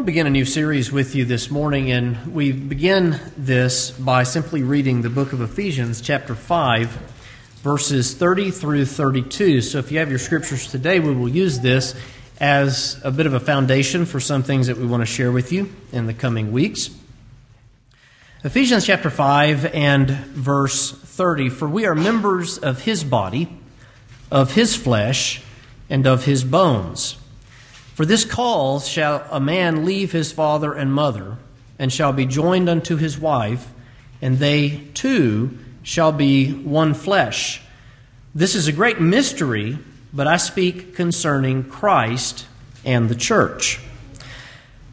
want to begin a new series with you this morning, and we begin this by simply reading the book of Ephesians, chapter 5, verses 30 through 32. So if you have your scriptures today, we will use this as a bit of a foundation for some things that we want to share with you in the coming weeks. Ephesians chapter 5 and verse 30 For we are members of his body, of his flesh, and of his bones. For this cause shall a man leave his father and mother, and shall be joined unto his wife, and they two shall be one flesh. This is a great mystery, but I speak concerning Christ and the church.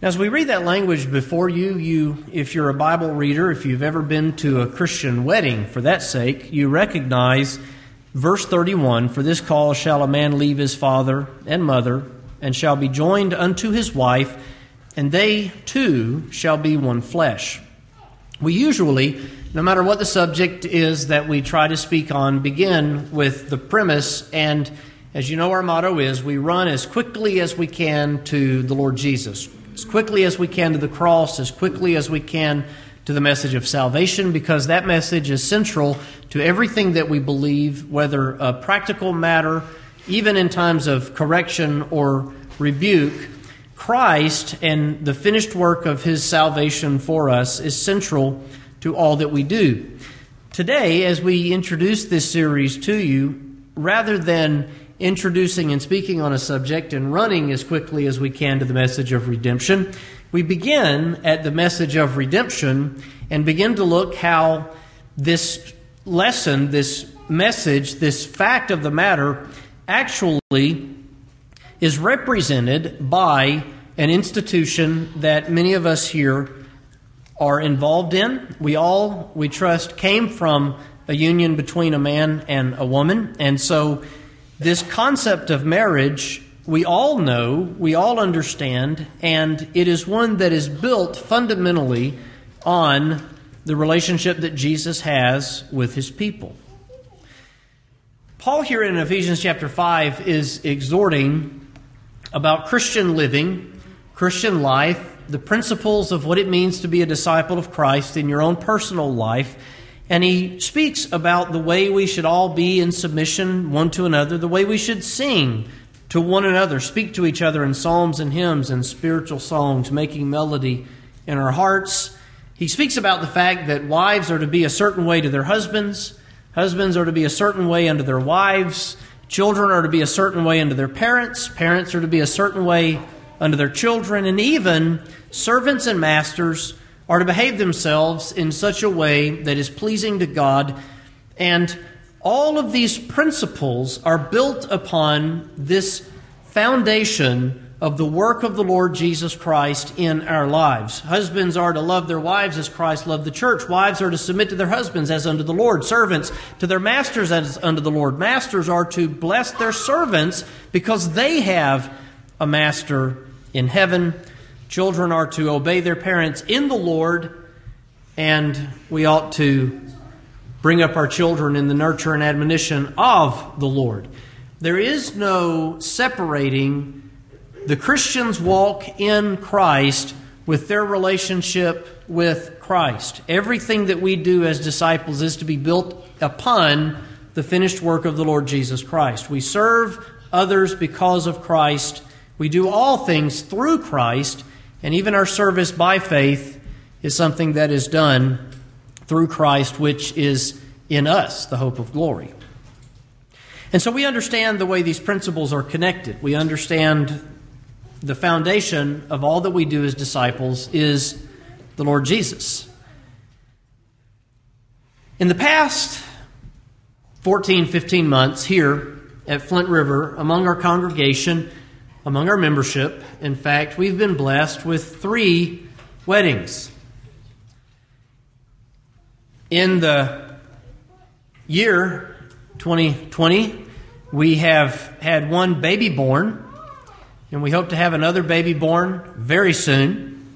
Now, as we read that language before you, you, if you're a Bible reader, if you've ever been to a Christian wedding for that sake, you recognize verse 31 For this cause shall a man leave his father and mother and shall be joined unto his wife, and they two shall be one flesh. We usually, no matter what the subject is that we try to speak on, begin with the premise, and as you know, our motto is we run as quickly as we can to the Lord Jesus, as quickly as we can to the cross, as quickly as we can to the message of salvation, because that message is central to everything that we believe, whether a practical matter even in times of correction or rebuke, Christ and the finished work of his salvation for us is central to all that we do. Today, as we introduce this series to you, rather than introducing and speaking on a subject and running as quickly as we can to the message of redemption, we begin at the message of redemption and begin to look how this lesson, this message, this fact of the matter actually is represented by an institution that many of us here are involved in. We all, we trust, came from a union between a man and a woman. And so, this concept of marriage, we all know, we all understand, and it is one that is built fundamentally on the relationship that Jesus has with his people. Paul, here in Ephesians chapter 5, is exhorting about Christian living, Christian life, the principles of what it means to be a disciple of Christ in your own personal life. And he speaks about the way we should all be in submission one to another, the way we should sing to one another, speak to each other in psalms and hymns and spiritual songs, making melody in our hearts. He speaks about the fact that wives are to be a certain way to their husbands Husbands are to be a certain way unto their wives. Children are to be a certain way unto their parents. Parents are to be a certain way unto their children. And even servants and masters are to behave themselves in such a way that is pleasing to God. And all of these principles are built upon this foundation of the work of the Lord Jesus Christ in our lives. Husbands are to love their wives as Christ loved the church. Wives are to submit to their husbands as unto the Lord. Servants to their masters as unto the Lord. Masters are to bless their servants because they have a master in heaven. Children are to obey their parents in the Lord, and we ought to bring up our children in the nurture and admonition of the Lord. There is no separating the Christians walk in Christ with their relationship with Christ. Everything that we do as disciples is to be built upon the finished work of the Lord Jesus Christ. We serve others because of Christ. We do all things through Christ, and even our service by faith is something that is done through Christ, which is in us, the hope of glory. And so we understand the way these principles are connected. We understand the foundation of all that we do as disciples is the Lord Jesus. In the past 14, 15 months here at Flint River, among our congregation, among our membership, in fact, we've been blessed with three weddings. In the year 2020, we have had one baby born and we hope to have another baby born very soon.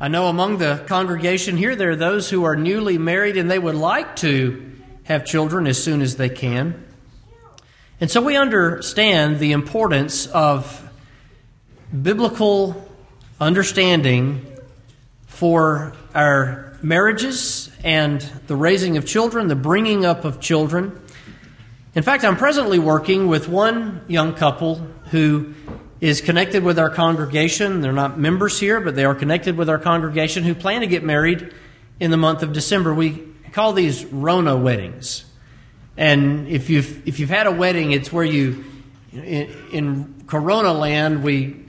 I know among the congregation here, there are those who are newly married and they would like to have children as soon as they can. And so we understand the importance of biblical understanding for our marriages and the raising of children, the bringing up of children. In fact, I'm presently working with one young couple who is connected with our congregation. They're not members here, but they are connected with our congregation who plan to get married in the month of December. We call these Rona weddings. And if you've, if you've had a wedding, it's where you, in, in Corona land, we,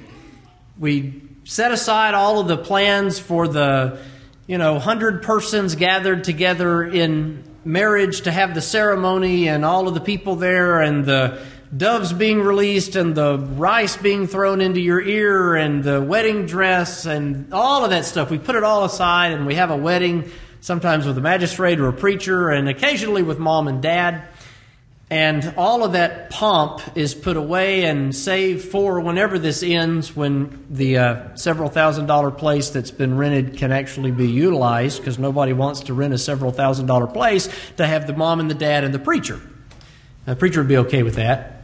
we set aside all of the plans for the, you know, hundred persons gathered together in marriage to have the ceremony and all of the people there and the doves being released and the rice being thrown into your ear and the wedding dress and all of that stuff. We put it all aside and we have a wedding, sometimes with a magistrate or a preacher, and occasionally with mom and dad. And all of that pomp is put away and saved for whenever this ends, when the uh, several thousand dollar place that's been rented can actually be utilized, because nobody wants to rent a several thousand dollar place to have the mom and the dad and the preacher. The preacher would be okay with that.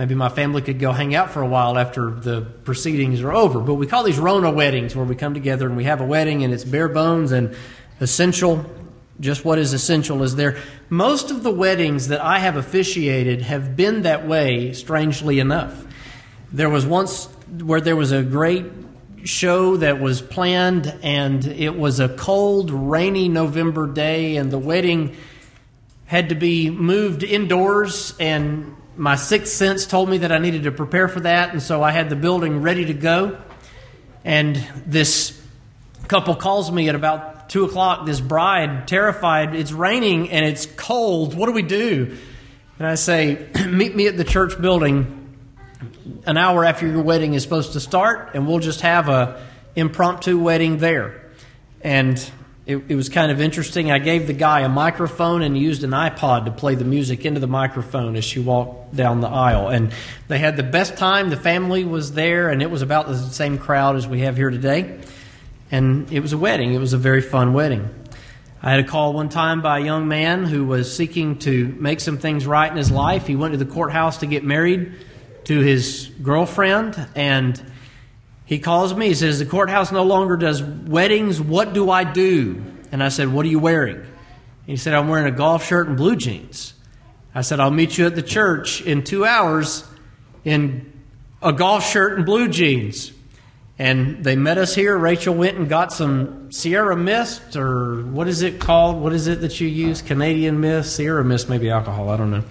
Maybe my family could go hang out for a while after the proceedings are over. But we call these Rona weddings, where we come together and we have a wedding and it's bare bones and essential. Just what is essential is there. Most of the weddings that I have officiated have been that way, strangely enough. There was once where there was a great show that was planned, and it was a cold, rainy November day, and the wedding had to be moved indoors, and my sixth sense told me that I needed to prepare for that, and so I had the building ready to go. And this couple calls me at about two o'clock. This bride, terrified, it's raining and it's cold. What do we do? And I say, meet me at the church building an hour after your wedding is supposed to start, and we'll just have a impromptu wedding there. And it, it, was kind of interesting. I gave the guy a microphone and used an iPod to play the music into the microphone as she walked down the aisle. And they had the best time. The family was there, and it was about the same crowd as we have here today. And it was a wedding. It was a very fun wedding. I had a call one time by a young man who was seeking to make some things right in his life. He went to the courthouse to get married to his girlfriend, and he calls me. He says, The courthouse no longer does weddings. What do I do? And I said, What are you wearing? He said, I'm wearing a golf shirt and blue jeans. I said, I'll meet you at the church in two hours in a golf shirt and blue jeans. And they met us here. Rachel went and got some Sierra Mist, or what is it called? What is it that you use? Canadian Mist? Sierra Mist, maybe alcohol. I don't know.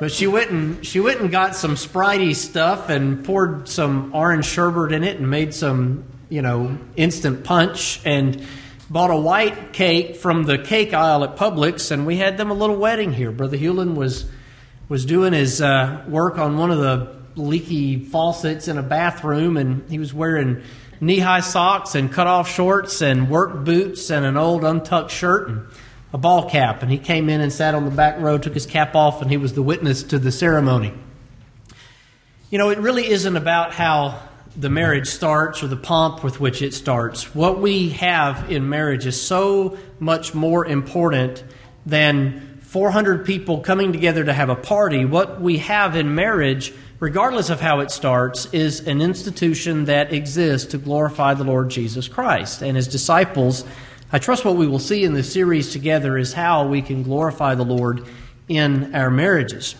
But she went and she went and got some Spritey stuff and poured some orange sherbet in it and made some, you know, instant punch and bought a white cake from the cake aisle at Publix and we had them a little wedding here. Brother Hewlin was was doing his uh, work on one of the leaky faucets in a bathroom and he was wearing knee-high socks and cut-off shorts and work boots and an old untucked shirt and a ball cap, and he came in and sat on the back row, took his cap off, and he was the witness to the ceremony. You know, it really isn't about how the marriage starts or the pomp with which it starts. What we have in marriage is so much more important than 400 people coming together to have a party. What we have in marriage, regardless of how it starts, is an institution that exists to glorify the Lord Jesus Christ. And as disciples, I trust what we will see in this series together is how we can glorify the Lord in our marriages.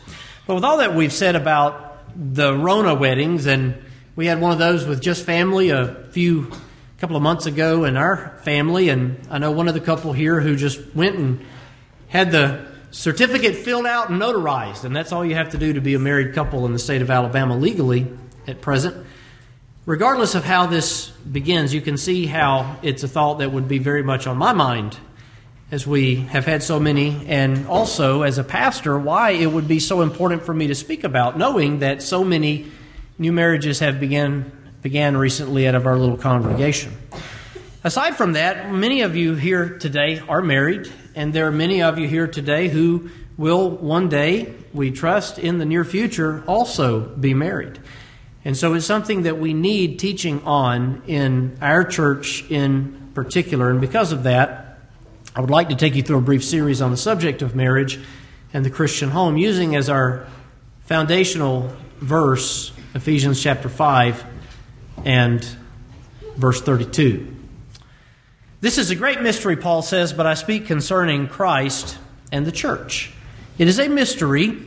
But with all that we've said about the Rona weddings, and we had one of those with just family a few a couple of months ago in our family, and I know one of the couple here who just went and had the certificate filled out and notarized, and that's all you have to do to be a married couple in the state of Alabama legally at present regardless of how this begins, you can see how it's a thought that would be very much on my mind as we have had so many, and also as a pastor, why it would be so important for me to speak about, knowing that so many new marriages have began began recently out of our little congregation. Aside from that, many of you here today are married, and there are many of you here today who will one day, we trust in the near future, also be married. And so it's something that we need teaching on in our church in particular. And because of that, I would like to take you through a brief series on the subject of marriage and the Christian home, using as our foundational verse Ephesians chapter 5 and verse 32. This is a great mystery, Paul says, but I speak concerning Christ and the church. It is a mystery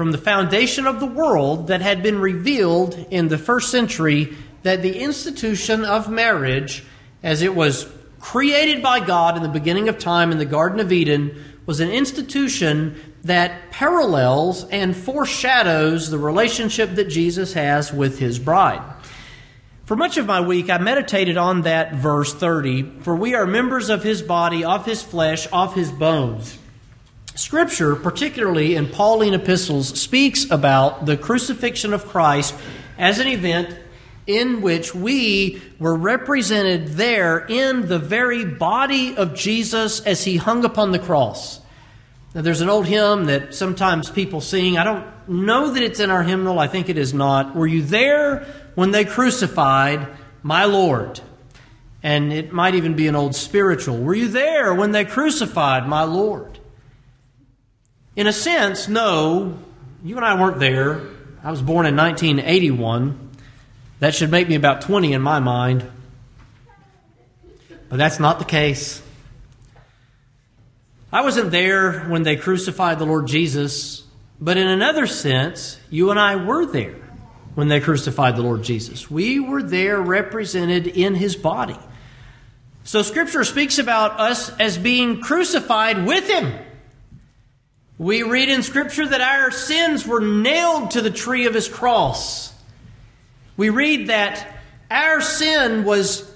from the foundation of the world that had been revealed in the first century that the institution of marriage, as it was created by God in the beginning of time in the Garden of Eden, was an institution that parallels and foreshadows the relationship that Jesus has with his bride. For much of my week, I meditated on that verse 30 For we are members of his body, of his flesh, of his bones. Scripture, particularly in Pauline epistles, speaks about the crucifixion of Christ as an event in which we were represented there in the very body of Jesus as he hung upon the cross. Now, there's an old hymn that sometimes people sing. I don't know that it's in our hymnal. I think it is not. Were you there when they crucified my Lord? And it might even be an old spiritual. Were you there when they crucified my Lord? In a sense, no. You and I weren't there. I was born in 1981. That should make me about 20 in my mind. But that's not the case. I wasn't there when they crucified the Lord Jesus, but in another sense, you and I were there when they crucified the Lord Jesus. We were there represented in his body. So Scripture speaks about us as being crucified with him. We read in Scripture that our sins were nailed to the tree of his cross. We read that our sin was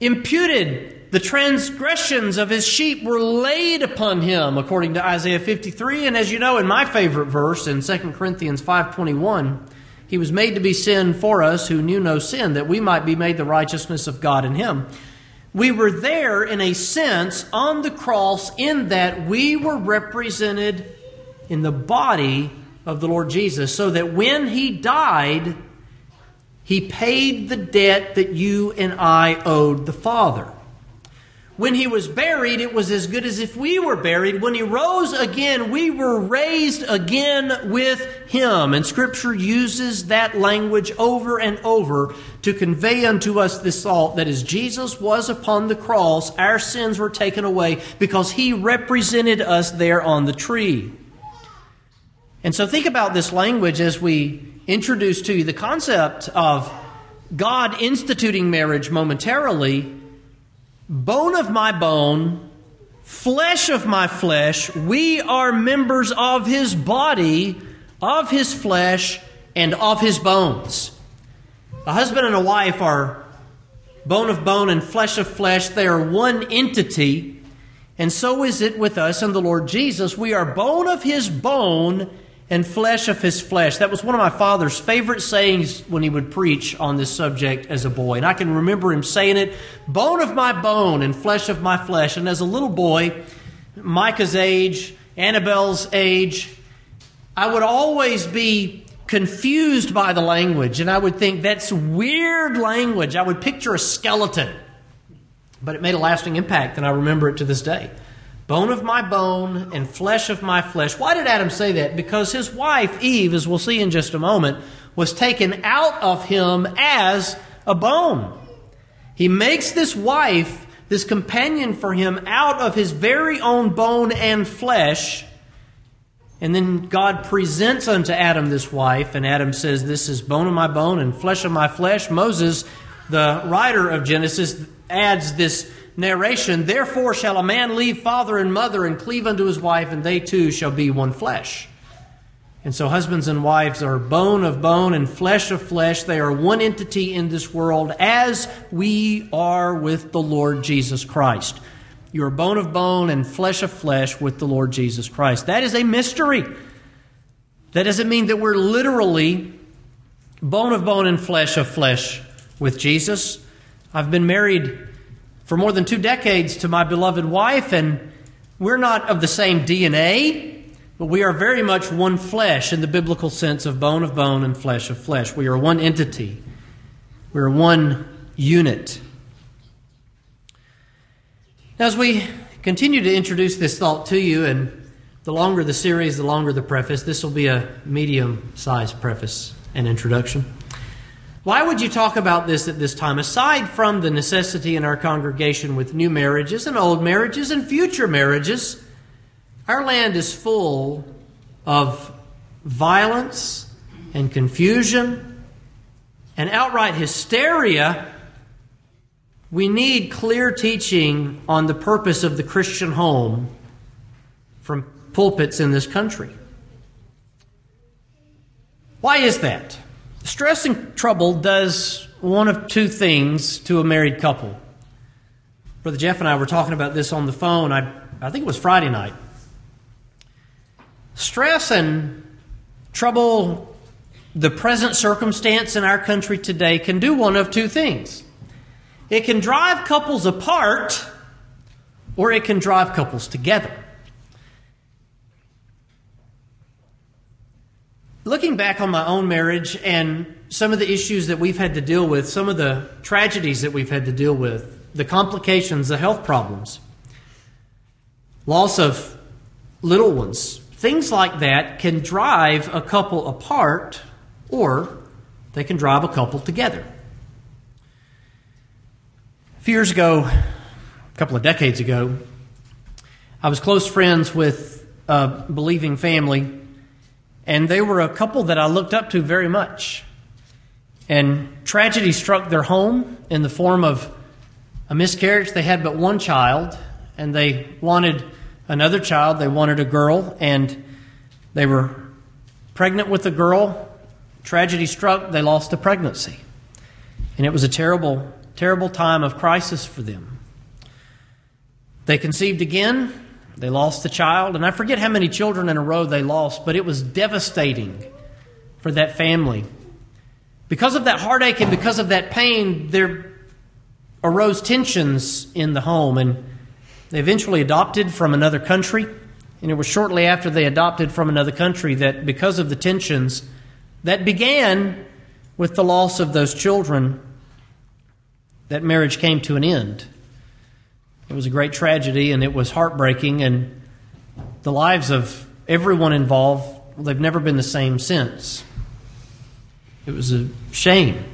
imputed the transgressions of his sheep were laid upon him, according to Isaiah 53. And as you know, in my favorite verse in 2 Corinthians 5.21, he was made to be sin for us who knew no sin, that we might be made the righteousness of God in him. We were there, in a sense, on the cross, in that we were represented in the body of the Lord Jesus, so that when he died, he paid the debt that you and I owed the Father. When he was buried, it was as good as if we were buried. When he rose again, we were raised again with him. And Scripture uses that language over and over to convey unto us this thought that as Jesus was upon the cross, our sins were taken away because he represented us there on the tree. And so think about this language as we introduce to you the concept of God instituting marriage momentarily bone of my bone, flesh of my flesh. We are members of his body, of his flesh, and of his bones. A husband and a wife are bone of bone and flesh of flesh. They are one entity. And so is it with us and the Lord Jesus. We are bone of his bone and flesh of his flesh. That was one of my father's favorite sayings when he would preach on this subject as a boy. And I can remember him saying it bone of my bone and flesh of my flesh. And as a little boy, Micah's age, Annabelle's age, I would always be confused by the language. And I would think, that's weird language. I would picture a skeleton. But it made a lasting impact, and I remember it to this day bone of my bone and flesh of my flesh. Why did Adam say that? Because his wife, Eve, as we'll see in just a moment, was taken out of him as a bone. He makes this wife, this companion for him, out of his very own bone and flesh. And then God presents unto Adam this wife, and Adam says, This is bone of my bone and flesh of my flesh. Moses, the writer of Genesis, adds this narration, Therefore shall a man leave father and mother and cleave unto his wife, and they two shall be one flesh. And so, husbands and wives are bone of bone and flesh of flesh. They are one entity in this world, as we are with the Lord Jesus Christ. You are bone of bone and flesh of flesh with the Lord Jesus Christ. That is a mystery. That doesn't mean that we're literally bone of bone and flesh of flesh with Jesus. I've been married for more than two decades to my beloved wife, and we're not of the same DNA, but we are very much one flesh in the biblical sense of bone of bone and flesh of flesh. We are one entity, we are one unit. As we continue to introduce this thought to you, and the longer the series, the longer the preface, this will be a medium sized preface and introduction. Why would you talk about this at this time? Aside from the necessity in our congregation with new marriages and old marriages and future marriages, our land is full of violence and confusion and outright hysteria. We need clear teaching on the purpose of the Christian home from pulpits in this country. Why is that? Stress and trouble does one of two things to a married couple. Brother Jeff and I were talking about this on the phone. I, I think it was Friday night. Stress and trouble, the present circumstance in our country today, can do one of two things. It can drive couples apart, or it can drive couples together. Looking back on my own marriage and some of the issues that we've had to deal with, some of the tragedies that we've had to deal with, the complications, the health problems, loss of little ones, things like that can drive a couple apart or they can drive a couple together. A few years ago, a couple of decades ago, I was close friends with a believing family and they were a couple that I looked up to very much. And tragedy struck their home in the form of a miscarriage. They had but one child, and they wanted another child. They wanted a girl, and they were pregnant with a girl. Tragedy struck, they lost the pregnancy. And it was a terrible, terrible time of crisis for them. They conceived again, they lost the child, and I forget how many children in a row they lost, but it was devastating for that family. Because of that heartache and because of that pain, there arose tensions in the home, and they eventually adopted from another country. And it was shortly after they adopted from another country that, because of the tensions that began with the loss of those children, that marriage came to an end. It was a great tragedy and it was heartbreaking, and the lives of everyone involved, they've never been the same since. It was a shame.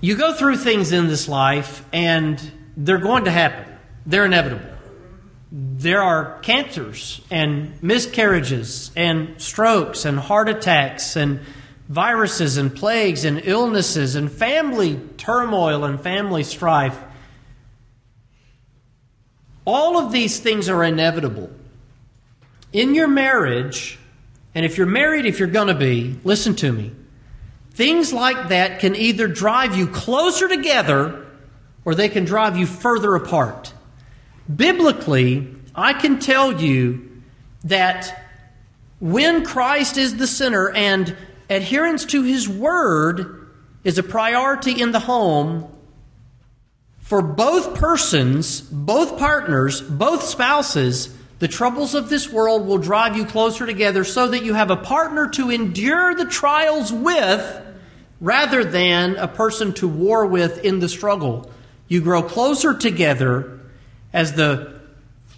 You go through things in this life, and they're going to happen. They're inevitable. There are cancers and miscarriages and strokes and heart attacks and viruses and plagues and illnesses and family turmoil and family strife. All of these things are inevitable. In your marriage, and if you're married, if you're going to be, listen to me. Things like that can either drive you closer together or they can drive you further apart. Biblically, I can tell you that when Christ is the center and adherence to His Word is a priority in the home for both persons, both partners, both spouses. The troubles of this world will drive you closer together so that you have a partner to endure the trials with rather than a person to war with in the struggle. You grow closer together as the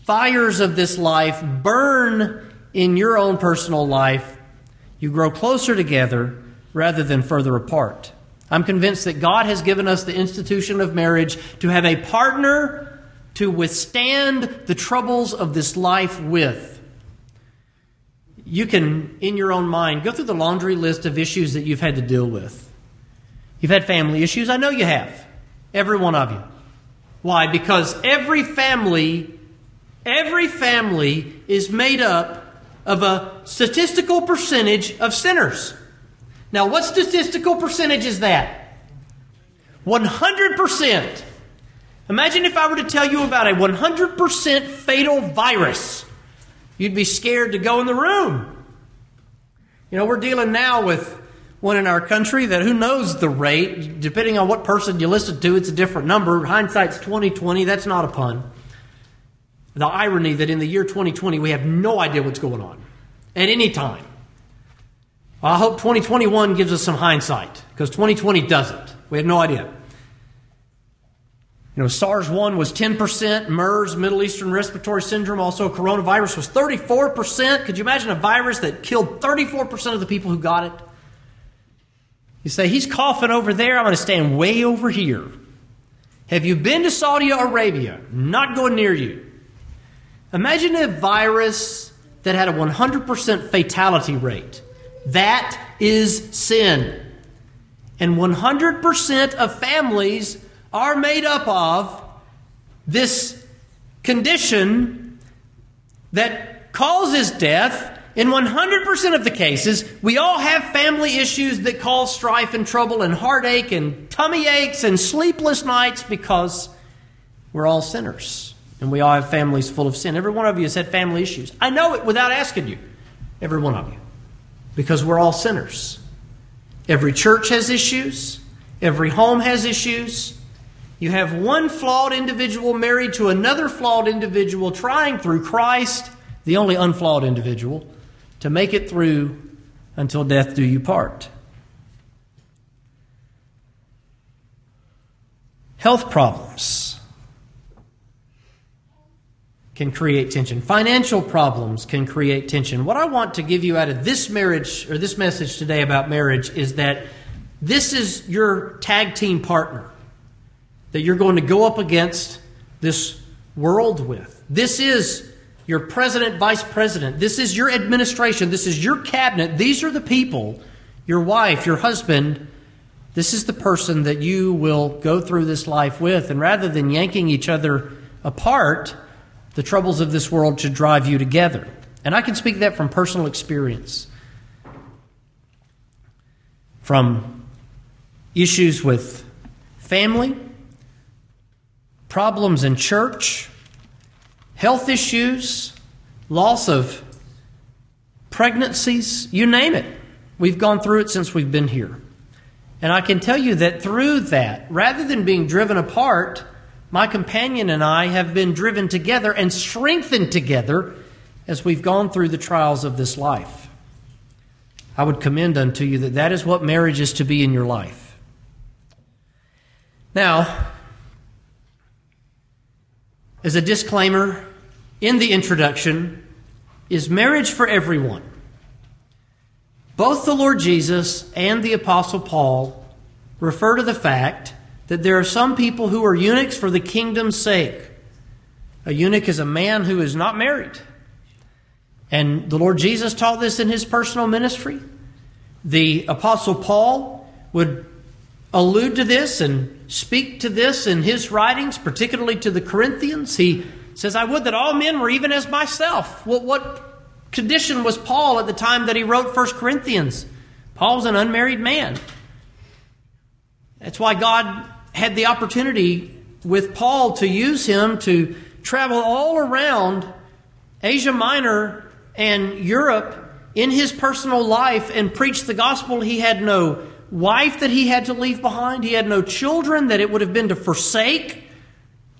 fires of this life burn in your own personal life you grow closer together rather than further apart. I'm convinced that God has given us the institution of marriage to have a partner to withstand the troubles of this life with. You can, in your own mind, go through the laundry list of issues that you've had to deal with. You've had family issues. I know you have. Every one of you. Why? Because every family, every family is made up of a statistical percentage of sinners. Now, what statistical percentage is that? 100%. Imagine if I were to tell you about a 100% fatal virus. You'd be scared to go in the room. You know, we're dealing now with one in our country that who knows the rate, depending on what person you listen to, it's a different number. Hindsight's 2020, that's not a pun the irony that in the year 2020 we have no idea what's going on at any time. Well, I hope 2021 gives us some hindsight because 2020 doesn't. We have no idea. You know, SARS 1 was 10%, MERS, Middle Eastern Respiratory Syndrome, also coronavirus was 34%. Could you imagine a virus that killed 34% of the people who got it? You say, he's coughing over there, I'm going to stand way over here. Have you been to Saudi Arabia? Not going near you. Imagine a virus that had a 100% fatality rate. That is sin. And 100% of families are made up of this condition that causes death. In 100% of the cases, we all have family issues that cause strife and trouble and heartache and tummy aches and sleepless nights because we're all sinners. And we all have families full of sin. Every one of you has had family issues. I know it without asking you. Every one of you. Because we're all sinners. Every church has issues. Every home has issues. You have one flawed individual married to another flawed individual trying through Christ, the only unflawed individual, to make it through until death do you part. Health problems can create tension. Financial problems can create tension. What I want to give you out of this marriage or this message today about marriage is that this is your tag team partner that you're going to go up against this world with. This is your president, vice president. This is your administration. This is your cabinet. These are the people, your wife, your husband. This is the person that you will go through this life with. And rather than yanking each other apart, the troubles of this world should drive you together. And I can speak that from personal experience. From issues with family, problems in church, health issues, loss of pregnancies, you name it. We've gone through it since we've been here. And I can tell you that through that, rather than being driven apart, my companion and I have been driven together and strengthened together as we've gone through the trials of this life. I would commend unto you that that is what marriage is to be in your life. Now, as a disclaimer in the introduction, is marriage for everyone. Both the Lord Jesus and the Apostle Paul refer to the fact that there are some people who are eunuchs for the kingdom's sake. A eunuch is a man who is not married. And the Lord Jesus taught this in his personal ministry. The Apostle Paul would allude to this and speak to this in his writings, particularly to the Corinthians. He says, I would that all men were even as myself. What, what condition was Paul at the time that he wrote 1 Corinthians? Paul's an unmarried man. That's why God had the opportunity with Paul to use him to travel all around Asia Minor and Europe in his personal life and preach the gospel. He had no wife that he had to leave behind. He had no children that it would have been to forsake,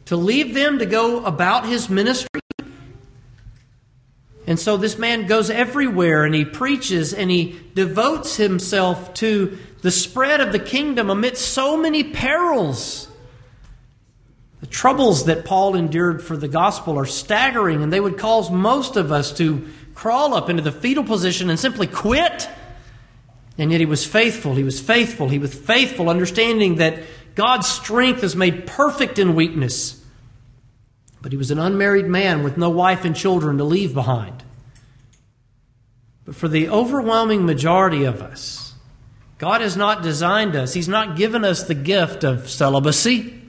to leave them to go about his ministry. And so this man goes everywhere and he preaches and he devotes himself to the spread of the kingdom amidst so many perils. The troubles that Paul endured for the gospel are staggering, and they would cause most of us to crawl up into the fetal position and simply quit and yet he was faithful. He was faithful. He was faithful, understanding that God's strength is made perfect in weakness. But he was an unmarried man with no wife and children to leave behind. But for the overwhelming majority of us, God has not designed us, He's not given us the gift of celibacy.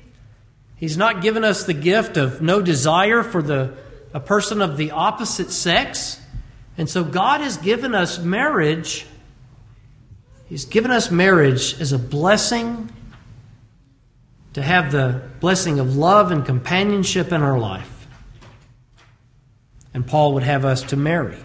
He's not given us the gift of no desire for the, a person of the opposite sex. And so God has given us marriage He's given us marriage as a blessing to have the blessing of love and companionship in our life. And Paul would have us to marry.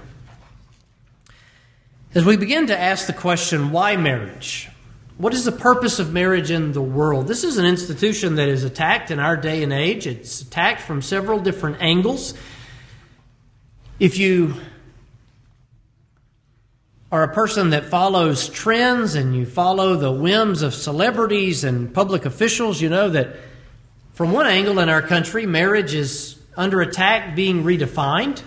As we begin to ask the question, why marriage? What is the purpose of marriage in the world? This is an institution that is attacked in our day and age. It's attacked from several different angles. If you are a person that follows trends and you follow the whims of celebrities and public officials, you know that From one angle in our country, marriage is under attack being redefined.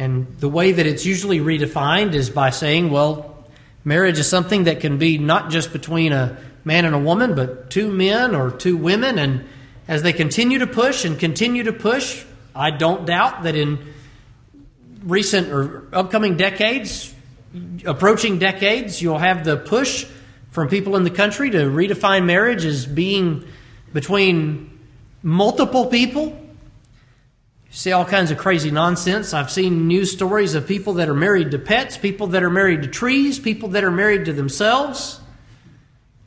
And the way that it's usually redefined is by saying, well, marriage is something that can be not just between a man and a woman, but two men or two women. And as they continue to push and continue to push, I don't doubt that in recent or upcoming decades, approaching decades, you'll have the push from people in the country to redefine marriage as being between multiple people. You see all kinds of crazy nonsense. I've seen news stories of people that are married to pets, people that are married to trees, people that are married to themselves.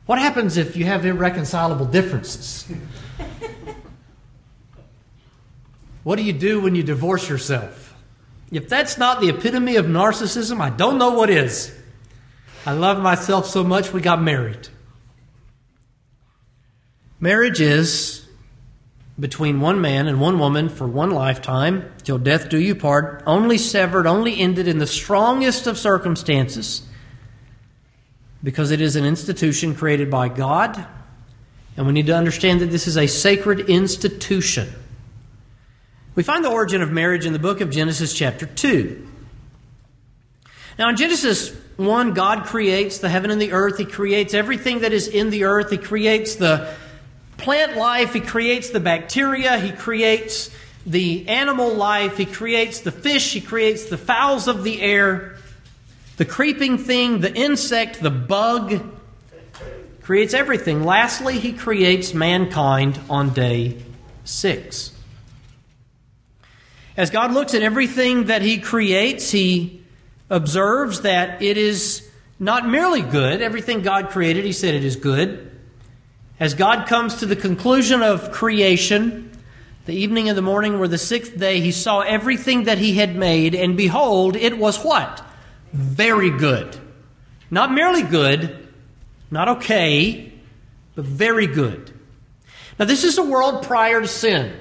What happens if you have irreconcilable differences? what do you do when you divorce yourself? If that's not the epitome of narcissism, I don't know what is. I love myself so much we got married. Marriage is between one man and one woman for one lifetime, till death do you part, only severed, only ended in the strongest of circumstances, because it is an institution created by God, and we need to understand that this is a sacred institution. We find the origin of marriage in the book of Genesis, chapter 2. Now, in Genesis 1, God creates the heaven and the earth. He creates everything that is in the earth. He creates the plant life. He creates the bacteria. He creates the animal life. He creates the fish. He creates the fowls of the air, the creeping thing, the insect, the bug. Creates everything. Lastly, he creates mankind on day six. As God looks at everything that he creates, he observes that it is not merely good. Everything God created, he said it is good. As God comes to the conclusion of creation, the evening and the morning were the sixth day, he saw everything that he had made, and behold, it was what? Very good. Not merely good, not okay, but very good. Now, this is a world prior to sin.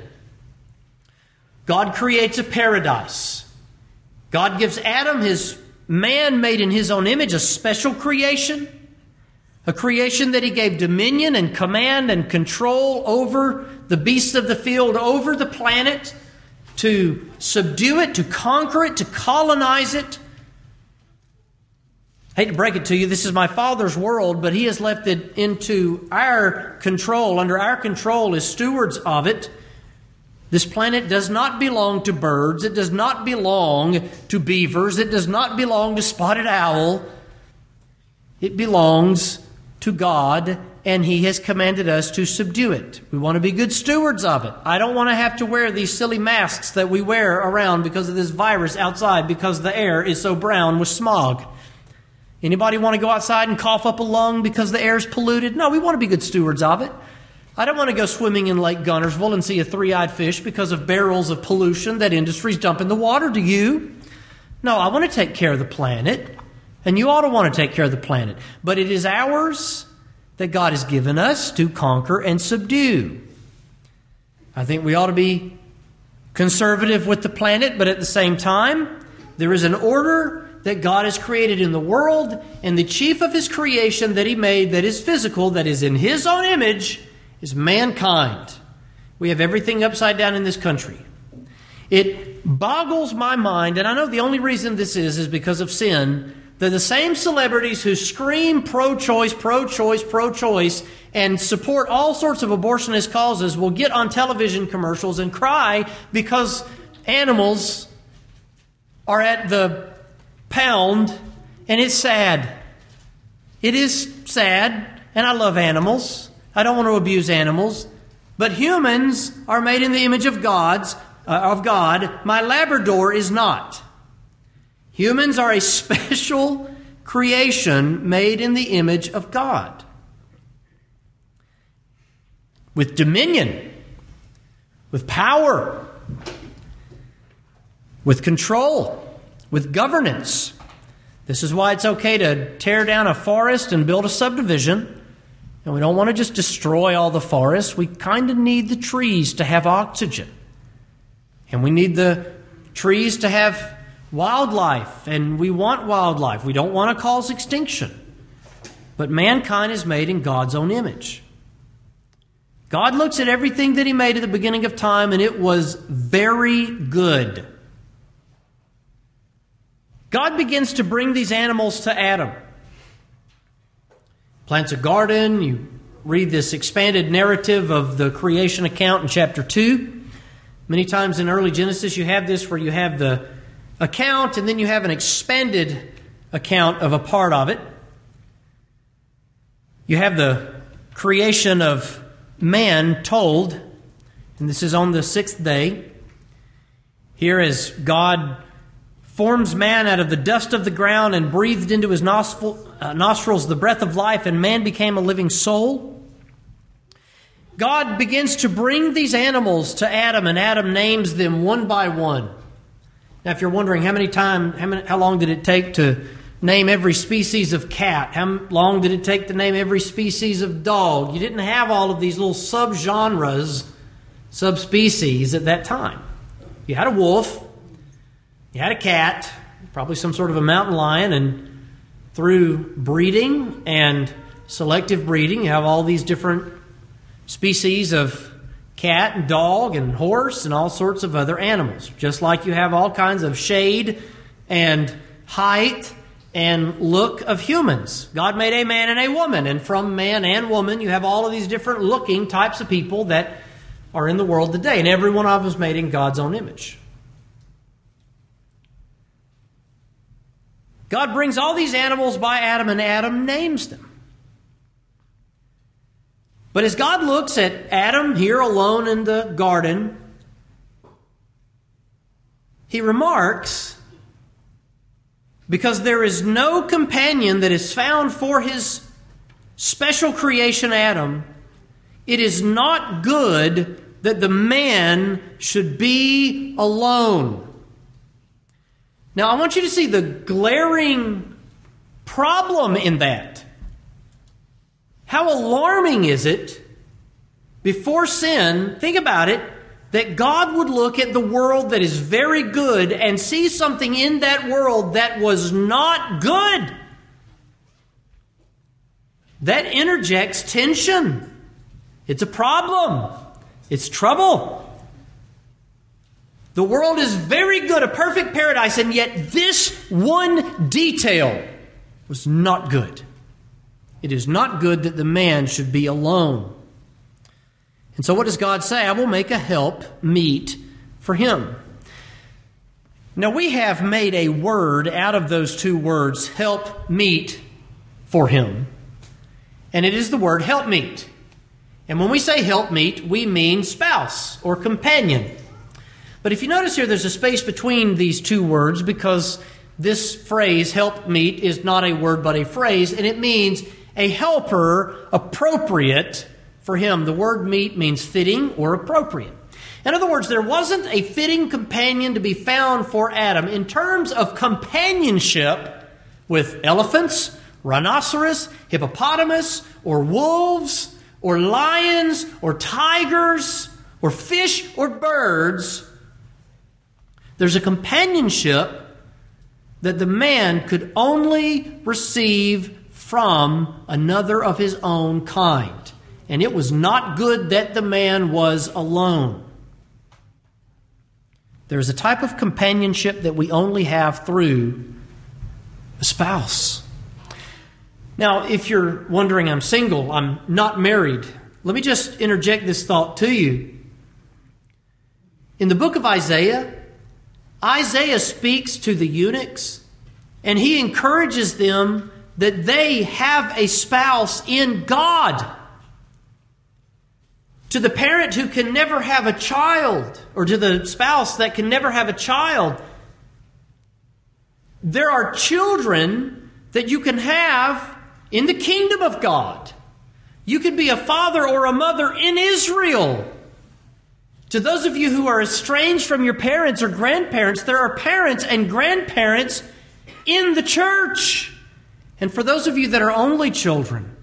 God creates a paradise. God gives Adam, his man made in his own image, a special creation, a creation that he gave dominion and command and control over the beasts of the field, over the planet, to subdue it, to conquer it, to colonize it. I hate to break it to you, this is my Father's world, but He has left it into our control, under our control as stewards of it. This planet does not belong to birds. It does not belong to beavers. It does not belong to spotted owl. It belongs to God, and He has commanded us to subdue it. We want to be good stewards of it. I don't want to have to wear these silly masks that we wear around because of this virus outside because the air is so brown with smog. Anybody want to go outside and cough up a lung because the air is polluted? No, we want to be good stewards of it. I don't want to go swimming in Lake Guntersville and see a three eyed fish because of barrels of pollution that industries dump in the water, do you? No, I want to take care of the planet, and you ought to want to take care of the planet. But it is ours that God has given us to conquer and subdue. I think we ought to be conservative with the planet, but at the same time, there is an order that God has created in the world, and the chief of his creation that he made that is physical, that is in his own image is mankind. We have everything upside down in this country. It boggles my mind, and I know the only reason this is is because of sin, that the same celebrities who scream pro choice, pro choice, pro choice, and support all sorts of abortionist causes will get on television commercials and cry because animals are at the pound, and it's sad. It is sad, and I love animals. I don't want to abuse animals, but humans are made in the image of God's uh, of God. My Labrador is not. Humans are a special creation made in the image of God. With dominion, with power, with control, with governance. This is why it's okay to tear down a forest and build a subdivision and we don't want to just destroy all the forests. We kind of need the trees to have oxygen. And we need the trees to have wildlife. And we want wildlife. We don't want to cause extinction. But mankind is made in God's own image. God looks at everything that He made at the beginning of time, and it was very good. God begins to bring these animals to Adam. Plants a garden. You read this expanded narrative of the creation account in chapter 2. Many times in early Genesis, you have this where you have the account and then you have an expanded account of a part of it. You have the creation of man told, and this is on the sixth day. Here is God forms man out of the dust of the ground and breathed into his uh, nostrils the breath of life, and man became a living soul. God begins to bring these animals to Adam, and Adam names them one by one. Now, if you're wondering how many time, how, many, how long did it take to name every species of cat? How long did it take to name every species of dog? You didn't have all of these little subgenres, subspecies at that time. You had a wolf, you had a cat, probably some sort of a mountain lion, and through breeding and selective breeding, you have all these different species of cat and dog and horse and all sorts of other animals. Just like you have all kinds of shade and height and look of humans. God made a man and a woman, and from man and woman, you have all of these different looking types of people that are in the world today, and every one of them is made in God's own image. God brings all these animals by Adam, and Adam names them. But as God looks at Adam here alone in the garden, he remarks, because there is no companion that is found for his special creation, Adam, it is not good that the man should be alone. Now, I want you to see the glaring problem in that. How alarming is it before sin? Think about it that God would look at the world that is very good and see something in that world that was not good. That interjects tension. It's a problem. It's trouble. The world is very good, a perfect paradise, and yet this one detail was not good. It is not good that the man should be alone. And so, what does God say? I will make a help meet for him. Now, we have made a word out of those two words, help meet for him. And it is the word help meet. And when we say help meet, we mean spouse or companion. But if you notice here, there's a space between these two words because this phrase, help meet, is not a word but a phrase, and it means a helper appropriate for him. The word meet means fitting or appropriate. In other words, there wasn't a fitting companion to be found for Adam. In terms of companionship with elephants, rhinoceros, hippopotamus, or wolves, or lions, or tigers, or fish, or birds, there's a companionship that the man could only receive from another of his own kind. And it was not good that the man was alone. There's a type of companionship that we only have through a spouse. Now, if you're wondering, I'm single, I'm not married, let me just interject this thought to you. In the book of Isaiah, Isaiah speaks to the eunuchs and he encourages them that they have a spouse in God. To the parent who can never have a child, or to the spouse that can never have a child, there are children that you can have in the kingdom of God. You could be a father or a mother in Israel. To those of you who are estranged from your parents or grandparents, there are parents and grandparents in the church. And for those of you that are only children,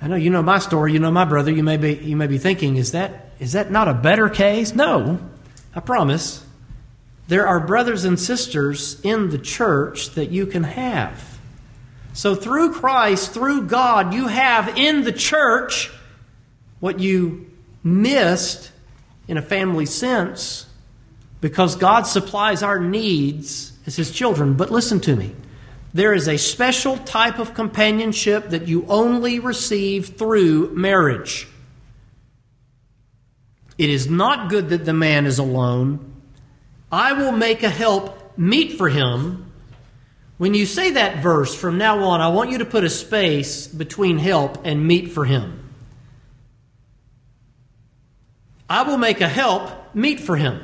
I know you know my story, you know my brother, you may be, you may be thinking, is that, is that not a better case? No, I promise. There are brothers and sisters in the church that you can have. So through Christ, through God, you have in the church what you missed in a family sense because God supplies our needs as His children. But listen to me. There is a special type of companionship that you only receive through marriage. It is not good that the man is alone. I will make a help meet for him. When you say that verse from now on, I want you to put a space between help and meet for him. I will make a help meet for him.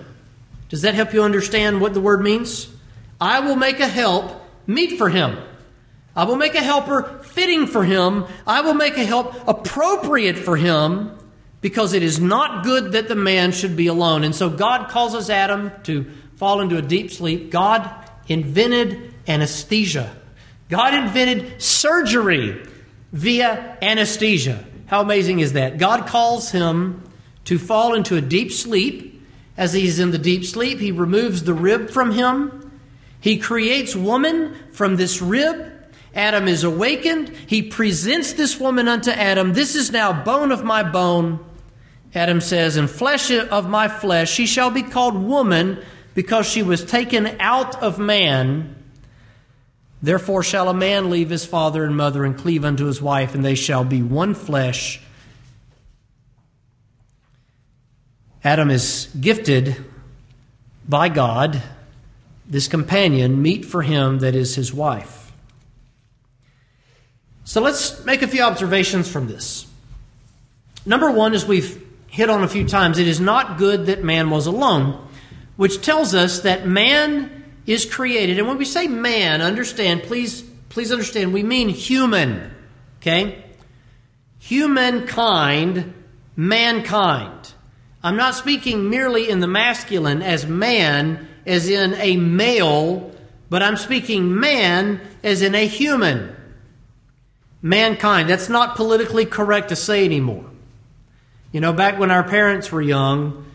Does that help you understand what the word means? I will make a help meet for him. I will make a helper fitting for him. I will make a help appropriate for him because it is not good that the man should be alone. And so God causes Adam to fall into a deep sleep. God invented anesthesia. God invented surgery via anesthesia. How amazing is that? God calls him to fall into a deep sleep. As he's in the deep sleep, he removes the rib from him. He creates woman from this rib. Adam is awakened. He presents this woman unto Adam. This is now bone of my bone Adam says, And flesh of my flesh, she shall be called woman because she was taken out of man. Therefore shall a man leave his father and mother and cleave unto his wife, and they shall be one flesh. Adam is gifted by God this companion, meet for him that is his wife. So let's make a few observations from this. Number one, as we've hit on a few times, it is not good that man was alone, which tells us that man is created. And when we say man, understand, please, please understand, we mean human. Okay? Humankind, mankind. I'm not speaking merely in the masculine as man, as in a male, but I'm speaking man as in a human. Mankind. That's not politically correct to say anymore. You know, back when our parents were young,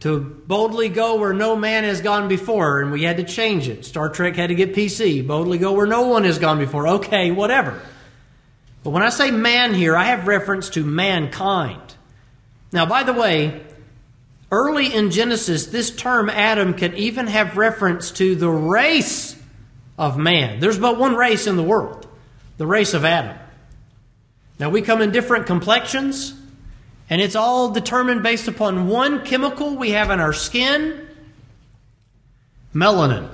to boldly go where no man has gone before, and we had to change it. Star Trek had to get PC. Boldly go where no one has gone before. Okay, whatever. But when I say man here, I have reference to mankind. Now, by the way, early in Genesis, this term Adam can even have reference to the race of man. There's but one race in the world the race of Adam. Now, we come in different complexions. And it's all determined based upon one chemical we have in our skin melanin.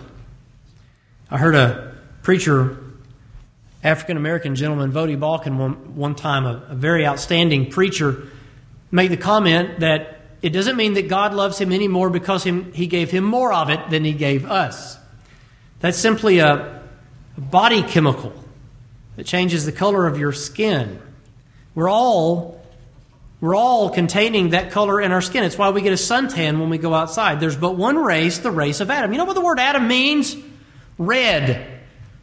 I heard a preacher, African American gentleman, Voddie Baucham, one, one time, a, a very outstanding preacher, make the comment that it doesn't mean that God loves him anymore because him, he gave him more of it than he gave us. That's simply a, body chemical that changes the color of your skin. We're all we're all containing that color in our skin. It's why we get a suntan when we go outside. There's but one race, the race of Adam. You know what the word Adam means? Red.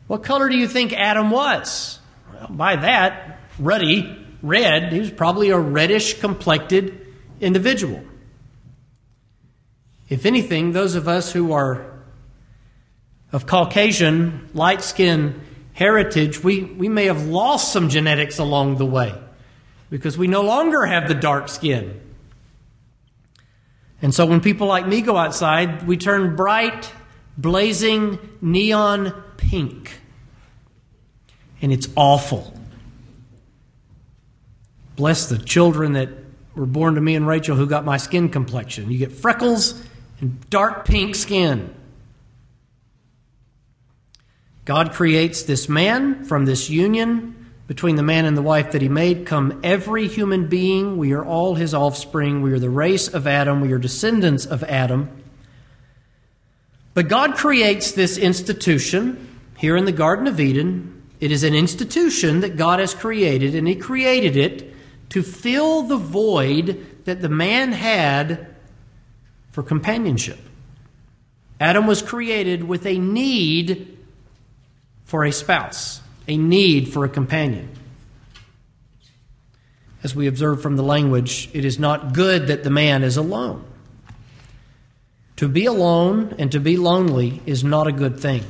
What color do you think Adam was? Well, by that, ruddy, red. He was probably a reddish complected individual. If anything, those of us who are of Caucasian, light skin heritage, we, we may have lost some genetics along the way because we no longer have the dark skin. And so when people like me go outside, we turn bright, blazing neon pink. And it's awful. Bless the children that were born to me and Rachel who got my skin complexion. You get freckles and dark pink skin. God creates this man from this union between the man and the wife that he made come every human being. We are all his offspring. We are the race of Adam. We are descendants of Adam. But God creates this institution here in the Garden of Eden. It is an institution that God has created, and he created it to fill the void that the man had for companionship. Adam was created with a need for a spouse a need for a companion. As we observe from the language, it is not good that the man is alone. To be alone and to be lonely is not a good thing.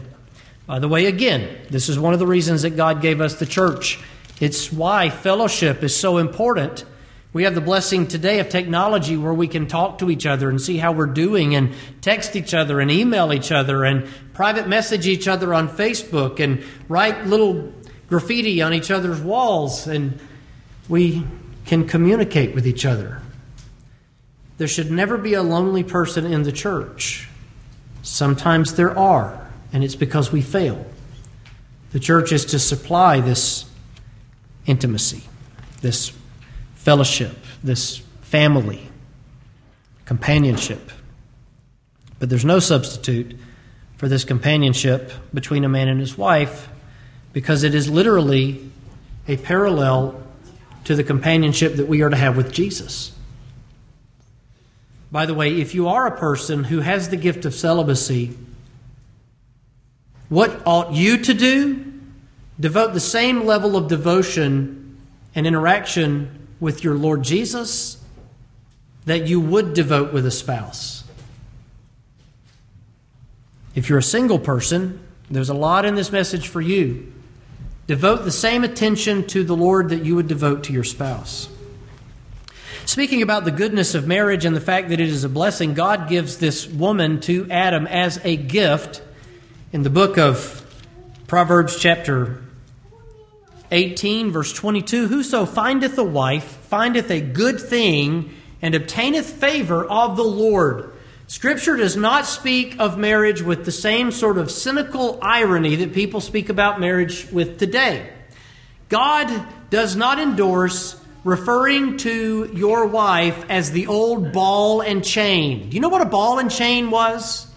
By the way, again, this is one of the reasons that God gave us the church. It's why fellowship is so important. We have the blessing today of technology where we can talk to each other and see how we're doing and text each other and email each other and private message each other on Facebook and write little graffiti on each other's walls and we can communicate with each other. There should never be a lonely person in the church. Sometimes there are, and it's because we fail. The church is to supply this intimacy, this fellowship, this family, companionship. But there's no substitute for this companionship between a man and his wife because it is literally a parallel to the companionship that we are to have with Jesus. By the way, if you are a person who has the gift of celibacy, what ought you to do? Devote the same level of devotion and interaction with your Lord Jesus that you would devote with a spouse. If you're a single person, there's a lot in this message for you. Devote the same attention to the Lord that you would devote to your spouse. Speaking about the goodness of marriage and the fact that it is a blessing, God gives this woman to Adam as a gift in the book of Proverbs, chapter 18, verse 22 Whoso findeth a wife findeth a good thing and obtaineth favor of the Lord. Scripture does not speak of marriage with the same sort of cynical irony that people speak about marriage with today. God does not endorse referring to your wife as the old ball and chain. Do you know what a ball and chain was?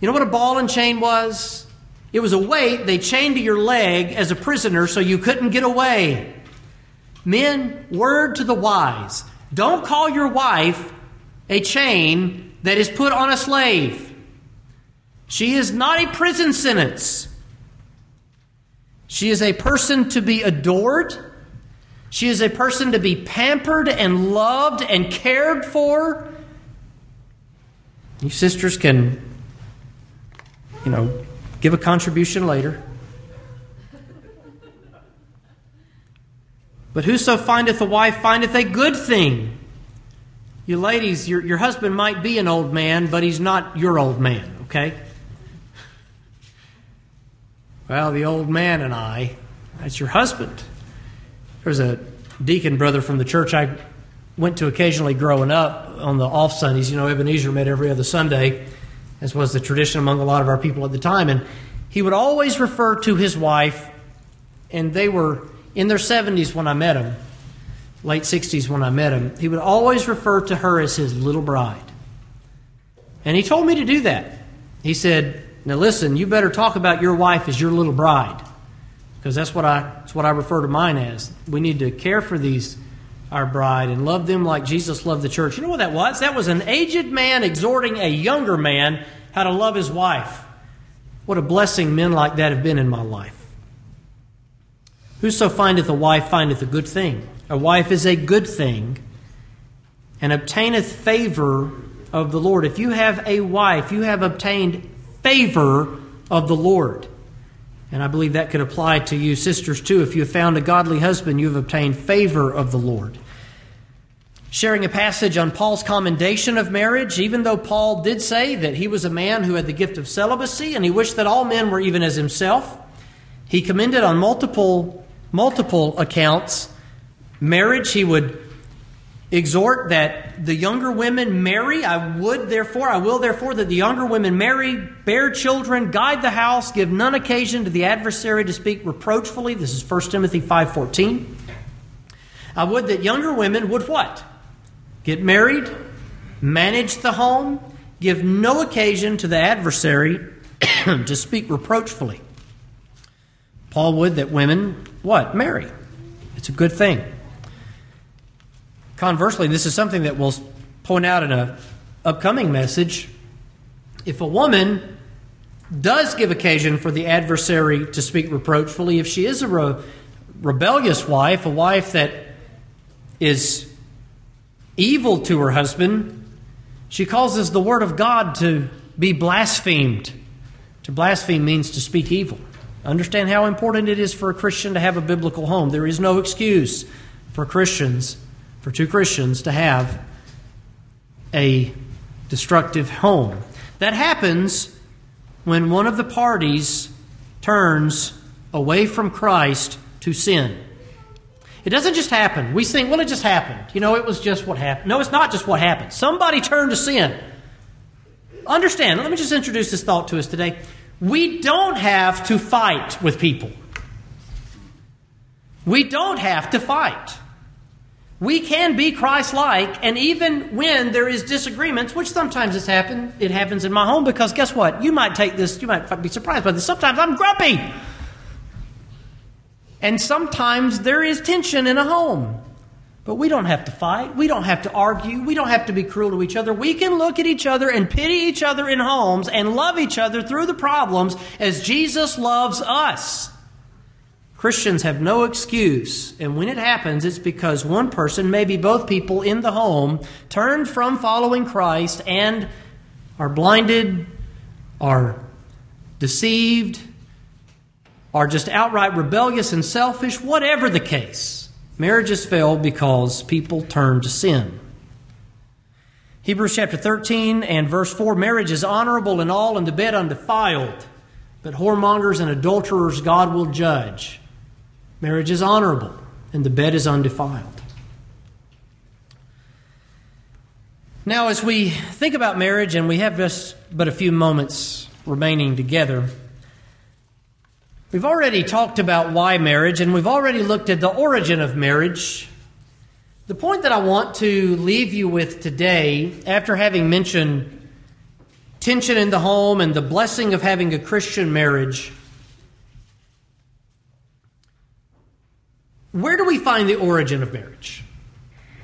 You know what a ball and chain was? It was a weight they chained to your leg as a prisoner so you couldn't get away. Men, word to the wise don't call your wife a chain that is put on a slave. She is not a prison sentence. She is a person to be adored. She is a person to be pampered and loved and cared for. You sisters can, you know, Give a contribution later. But whoso findeth a wife findeth a good thing. You ladies, your, your husband might be an old man, but he's not your old man, okay? Well, the old man and I, that's your husband. There's a deacon brother from the church I went to occasionally growing up on the off Sundays. You know, Ebenezer met every other Sunday as was the tradition among a lot of our people at the time. And he would always refer to his wife, and they were in their 70s when I met him, late 60s when I met him. He would always refer to her as his little bride. And he told me to do that. He said, Now listen, you better talk about your wife as your little bride. Because that's what I that's what I refer to mine as. We need to care for these our bride and love them like Jesus loved the church. You know what that was? That was an aged man exhorting a younger man how to love his wife. What a blessing men like that have been in my life. Whoso findeth a wife findeth a good thing. A wife is a good thing and obtaineth favor of the Lord. If you have a wife, you have obtained favor of the Lord. And I believe that could apply to you, sisters, too. If you have found a godly husband, you have obtained favor of the Lord sharing a passage on Paul's commendation of marriage, even though Paul did say that he was a man who had the gift of celibacy and he wished that all men were even as himself. He commended on multiple multiple accounts marriage. He would exhort that the younger women marry. I would therefore, I will therefore that the younger women marry, bear children, guide the house, give none occasion to the adversary to speak reproachfully. This is 1 Timothy 5:14. I would that younger women would what? Get married, manage the home, give no occasion to the adversary to speak reproachfully. Paul would that women, what? Marry. It's a good thing. Conversely, this is something that we'll point out in a upcoming message. If a woman does give occasion for the adversary to speak reproachfully, if she is a re- rebellious wife, a wife that is evil to her husband, she causes the word of God to be blasphemed. To blaspheme means to speak evil. Understand how important it is for a Christian to have a biblical home. There is no excuse for Christians, for two Christians, to have a destructive home. That happens when one of the parties turns away from Christ to sin. It doesn't just happen. We think, well, it just happened. You know, it was just what happened. No, it's not just what happened. Somebody turned to sin. Understand, let me just introduce this thought to us today. We don't have to fight with people. We don't have to fight. We can be Christ like, and even when there is disagreements, which sometimes has happened, it happens in my home because guess what? You might take this, you might be surprised by this. Sometimes I'm grumpy. And sometimes there is tension in a home. But we don't have to fight. We don't have to argue. We don't have to be cruel to each other. We can look at each other and pity each other in homes and love each other through the problems as Jesus loves us. Christians have no excuse. And when it happens, it's because one person, maybe both people in the home, turned from following Christ and are blinded, are deceived, are just outright rebellious and selfish, whatever the case. Marriages fail because people turn to sin. Hebrews chapter 13 and verse 4 Marriage is honorable in all, and the bed undefiled. But whoremongers and adulterers God will judge. Marriage is honorable, and the bed is undefiled. Now, as we think about marriage, and we have just but a few moments remaining together, we've already talked about why marriage, and we've already looked at the origin of marriage. The point that I want to leave you with today, after having mentioned tension in the home and the blessing of having a Christian marriage, Where do we find the origin of marriage?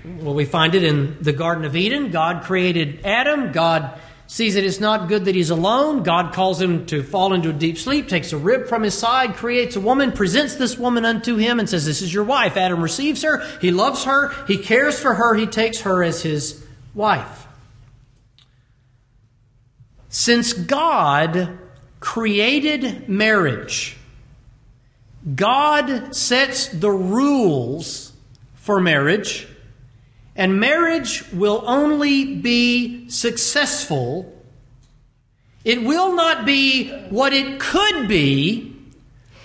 Well, we find it in the Garden of Eden. God created Adam. God sees that it's not good that he's alone. God calls him to fall into a deep sleep, takes a rib from his side, creates a woman, presents this woman unto him, and says, This is your wife. Adam receives her. He loves her. He cares for her. He takes her as his wife. Since God created marriage, God sets the rules for marriage, and marriage will only be successful. It will not be what it could be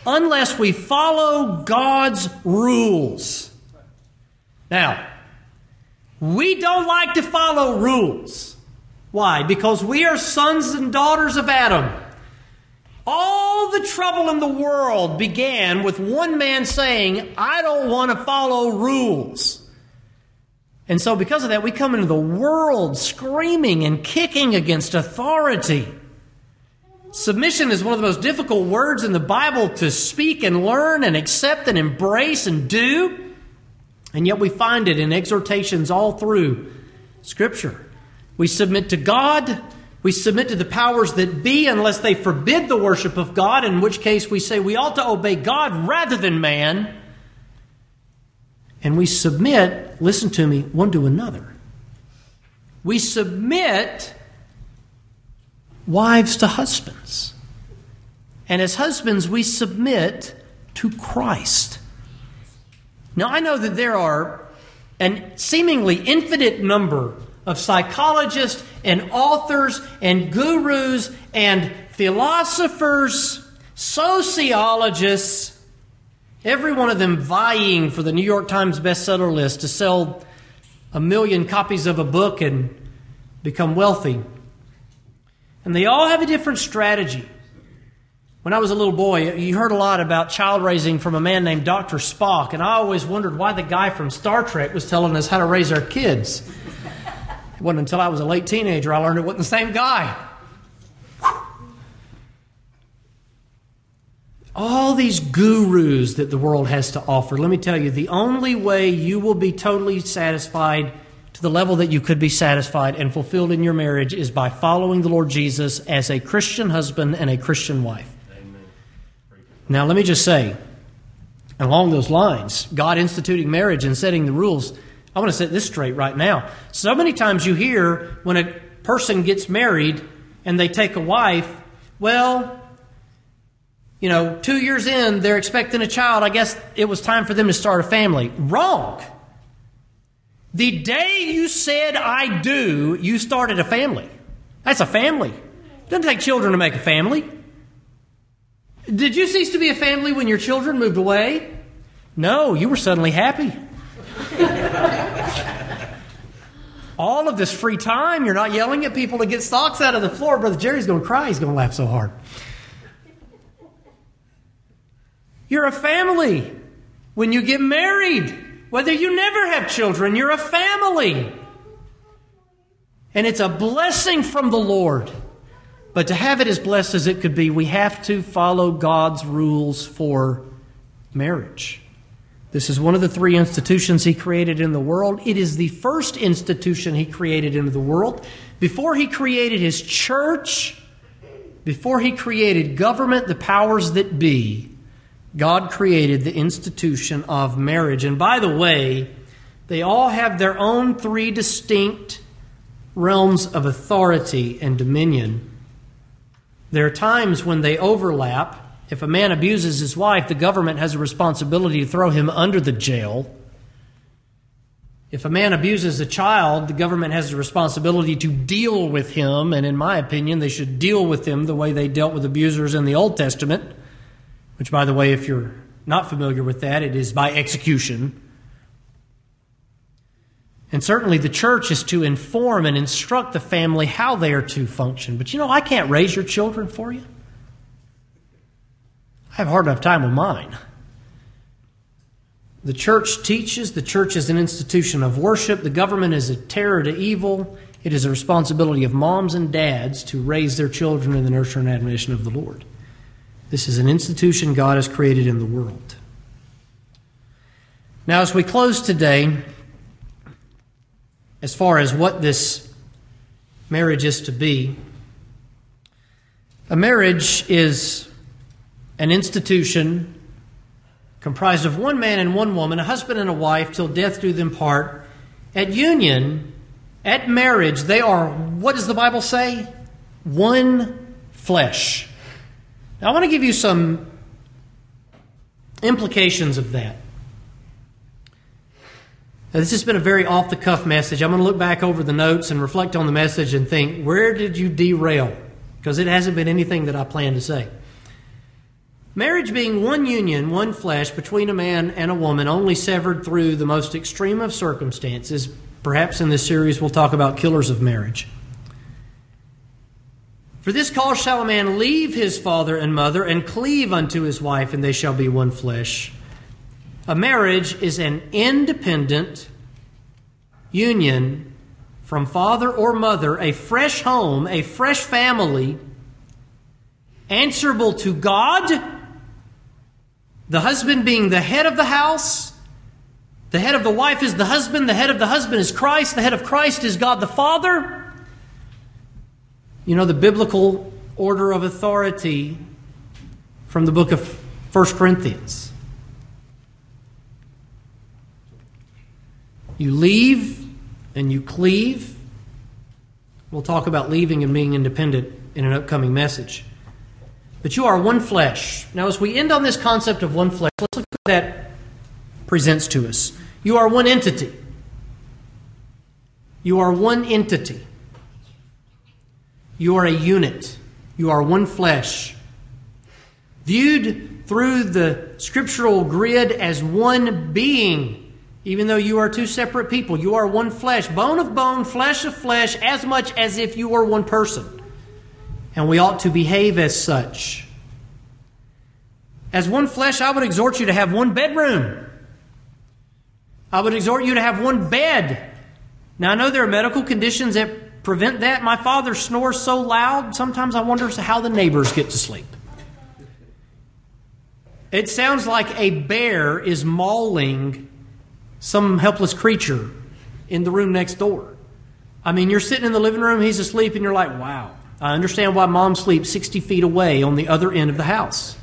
unless we follow God's rules. Now, we don't like to follow rules. Why? Because we are sons and daughters of Adam. All the trouble in the world began with one man saying, I don't want to follow rules. And so, because of that, we come into the world screaming and kicking against authority. Submission is one of the most difficult words in the Bible to speak and learn and accept and embrace and do. And yet, we find it in exhortations all through Scripture. We submit to God we submit to the powers that be unless they forbid the worship of God, in which case we say we ought to obey God rather than man. And we submit, listen to me, one to another. We submit wives to husbands. And as husbands, we submit to Christ. Now, I know that there are an seemingly infinite number of psychologists and authors and gurus and philosophers, sociologists, every one of them vying for the New York Times bestseller list to sell a million copies of a book and become wealthy. And they all have a different strategy. When I was a little boy, you heard a lot about child raising from a man named Dr. Spock, and I always wondered why the guy from Star Trek was telling us how to raise our kids It wasn't until I was a late teenager I learned it wasn't the same guy. All these gurus that the world has to offer, let me tell you, the only way you will be totally satisfied to the level that you could be satisfied and fulfilled in your marriage is by following the Lord Jesus as a Christian husband and a Christian wife. Amen. Now, let me just say, along those lines, God instituting marriage and setting the rules I want to set this straight right now. So many times you hear when a person gets married and they take a wife, well, you know, two years in, they're expecting a child. I guess it was time for them to start a family. Wrong. The day you said, I do, you started a family. That's a family. It doesn't take children to make a family. Did you cease to be a family when your children moved away? No, you were suddenly happy. All of this free time, you're not yelling at people to get socks out of the floor. Brother Jerry's going to cry. He's going to laugh so hard. You're a family when you get married. Whether you never have children, you're a family. And it's a blessing from the Lord. But to have it as blessed as it could be, we have to follow God's rules for marriage. This is one of the three institutions He created in the world. It is the first institution He created in the world. Before He created His church, before He created government, the powers that be, God created the institution of marriage. And by the way, they all have their own three distinct realms of authority and dominion. There are times when they overlap. If a man abuses his wife, the government has a responsibility to throw him under the jail. If a man abuses a child, the government has a responsibility to deal with him, and in my opinion, they should deal with him the way they dealt with abusers in the Old Testament which, by the way, if you're not familiar with that, it is by execution. And certainly the church is to inform and instruct the family how they are to function. But you know, I can't raise your children for you. I have a hard enough time with mine. The church teaches, the church is an institution of worship, the government is a terror to evil. It is a responsibility of moms and dads to raise their children in the nurture and admonition of the Lord. This is an institution God has created in the world. Now, as we close today, as far as what this marriage is to be, a marriage is an institution comprised of one man and one woman, a husband and a wife, till death do them part. At union, at marriage, they are, what does the Bible say? One flesh. Now, I want to give you some implications of that. Now, this has been a very off the cuff message. I'm going to look back over the notes and reflect on the message and think, where did you derail? Because it hasn't been anything that I planned to say. Marriage being one union, one flesh between a man and a woman, only severed through the most extreme of circumstances. Perhaps in this series we'll talk about killers of marriage. For this cause shall a man leave his father and mother and cleave unto his wife, and they shall be one flesh. A marriage is an independent union from father or mother, a fresh home, a fresh family, answerable to God, the husband being the head of the house. The head of the wife is the husband, the head of the husband is Christ, the head of Christ is God the Father. You know, the biblical order of authority from the book of 1 Corinthians. You leave and you cleave. We'll talk about leaving and being independent in an upcoming message. But you are one flesh. Now, as we end on this concept of one flesh, let's look at what that presents to us. You are one entity. You are one entity. You are a unit. You are one flesh. Viewed through the scriptural grid as one being, even though you are two separate people, you are one flesh, bone of bone, flesh of flesh, as much as if you were one person. And we ought to behave as such. As one flesh, I would exhort you to have one bedroom. I would exhort you to have one bed. Now, I know there are medical conditions that prevent that. My father snores so loud, sometimes I wonder how the neighbors get to sleep. It sounds like a bear is mauling some helpless creature in the room next door. I mean, you're sitting in the living room, he's asleep, and you're like, wow, I understand why mom sleeps 60 feet away on the other end of the house.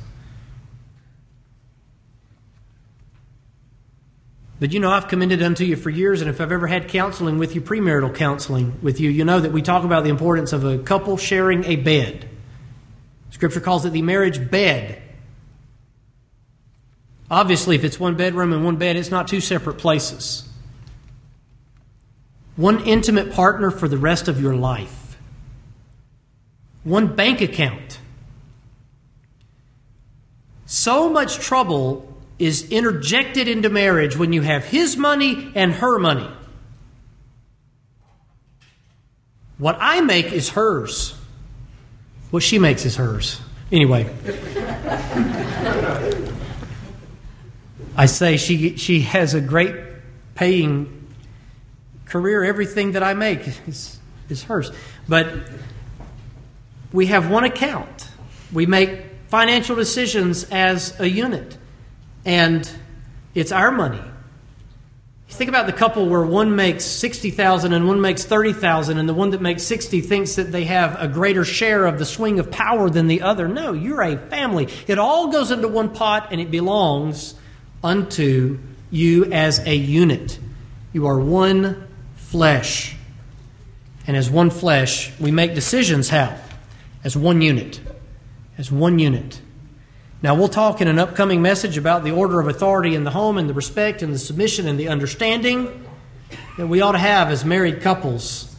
But you know, I've commended unto you for years, and if I've ever had counseling with you, premarital counseling with you, you know that we talk about the importance of a couple sharing a bed. Scripture calls it the marriage bed. Obviously, if it's one bedroom and one bed, it's not two separate places. one intimate partner for the rest of your life, one bank account. So much trouble is interjected into marriage when you have his money and her money. What I make is hers. What she makes is hers. Anyway. I say she, she has a great paying career. Everything that I make is, is hers. But we have one account. We make financial decisions as a unit. And it's our money. Think about the couple where one makes 60,000 and one makes 30,000 and the one that makes 60 thinks that they have a greater share of the swing of power than the other. No, you're a family. It all goes into one pot and it belongs unto you as a unit. You are one flesh. And as one flesh, we make decisions how? As one unit. As one unit. Now, we'll talk in an upcoming message about the order of authority in the home and the respect and the submission and the understanding that we ought to have as married couples.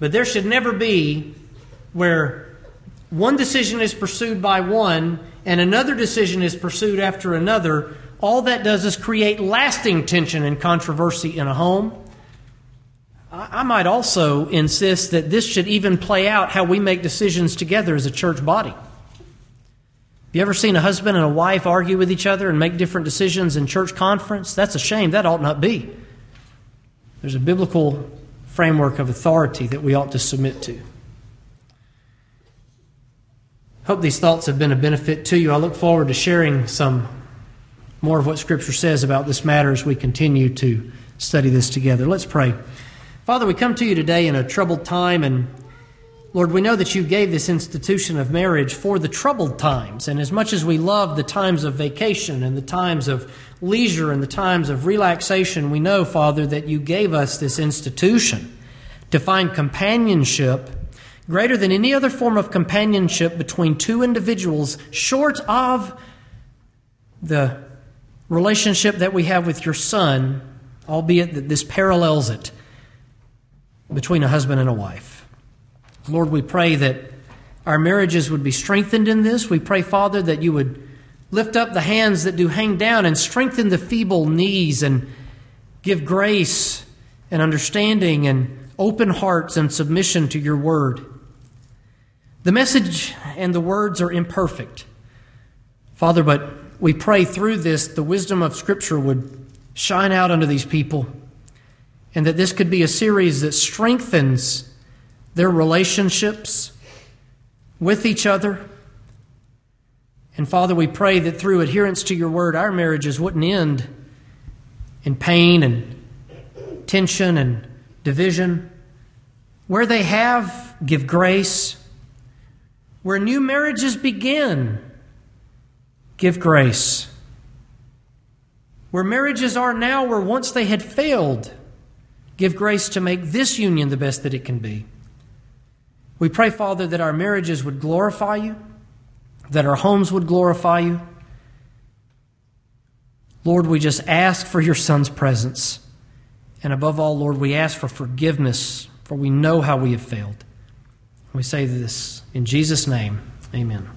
But there should never be where one decision is pursued by one and another decision is pursued after another all that does is create lasting tension and controversy in a home. I might also insist that this should even play out how we make decisions together as a church body. You ever seen a husband and a wife argue with each other and make different decisions in church conference? That's a shame. That ought not be. There's a biblical framework of authority that we ought to submit to. Hope these thoughts have been a benefit to you. I look forward to sharing some more of what Scripture says about this matter as we continue to study this together. Let's pray. Father, we come to you today in a troubled time, and Lord, we know that you gave this institution of marriage for the troubled times. And as much as we love the times of vacation and the times of leisure and the times of relaxation, we know, Father, that you gave us this institution to find companionship greater than any other form of companionship between two individuals, short of the relationship that we have with your son, albeit that this parallels it between a husband and a wife. Lord, we pray that our marriages would be strengthened in this. We pray, Father, that you would lift up the hands that do hang down and strengthen the feeble knees and give grace and understanding and open hearts and submission to your word. The message and the words are imperfect, Father, but we pray through this the wisdom of Scripture would shine out unto these people, and that this could be a series that strengthens their relationships with each other. And Father, we pray that through adherence to your word, our marriages wouldn't end in pain and tension and division. Where they have, give grace. Where new marriages begin, give grace. Where marriages are now, where once they had failed, give grace to make this union the best that it can be. We pray, Father, that our marriages would glorify you, that our homes would glorify you. Lord, we just ask for your Son's presence. And above all, Lord, we ask for forgiveness, for we know how we have failed. We say this in Jesus' name. Amen.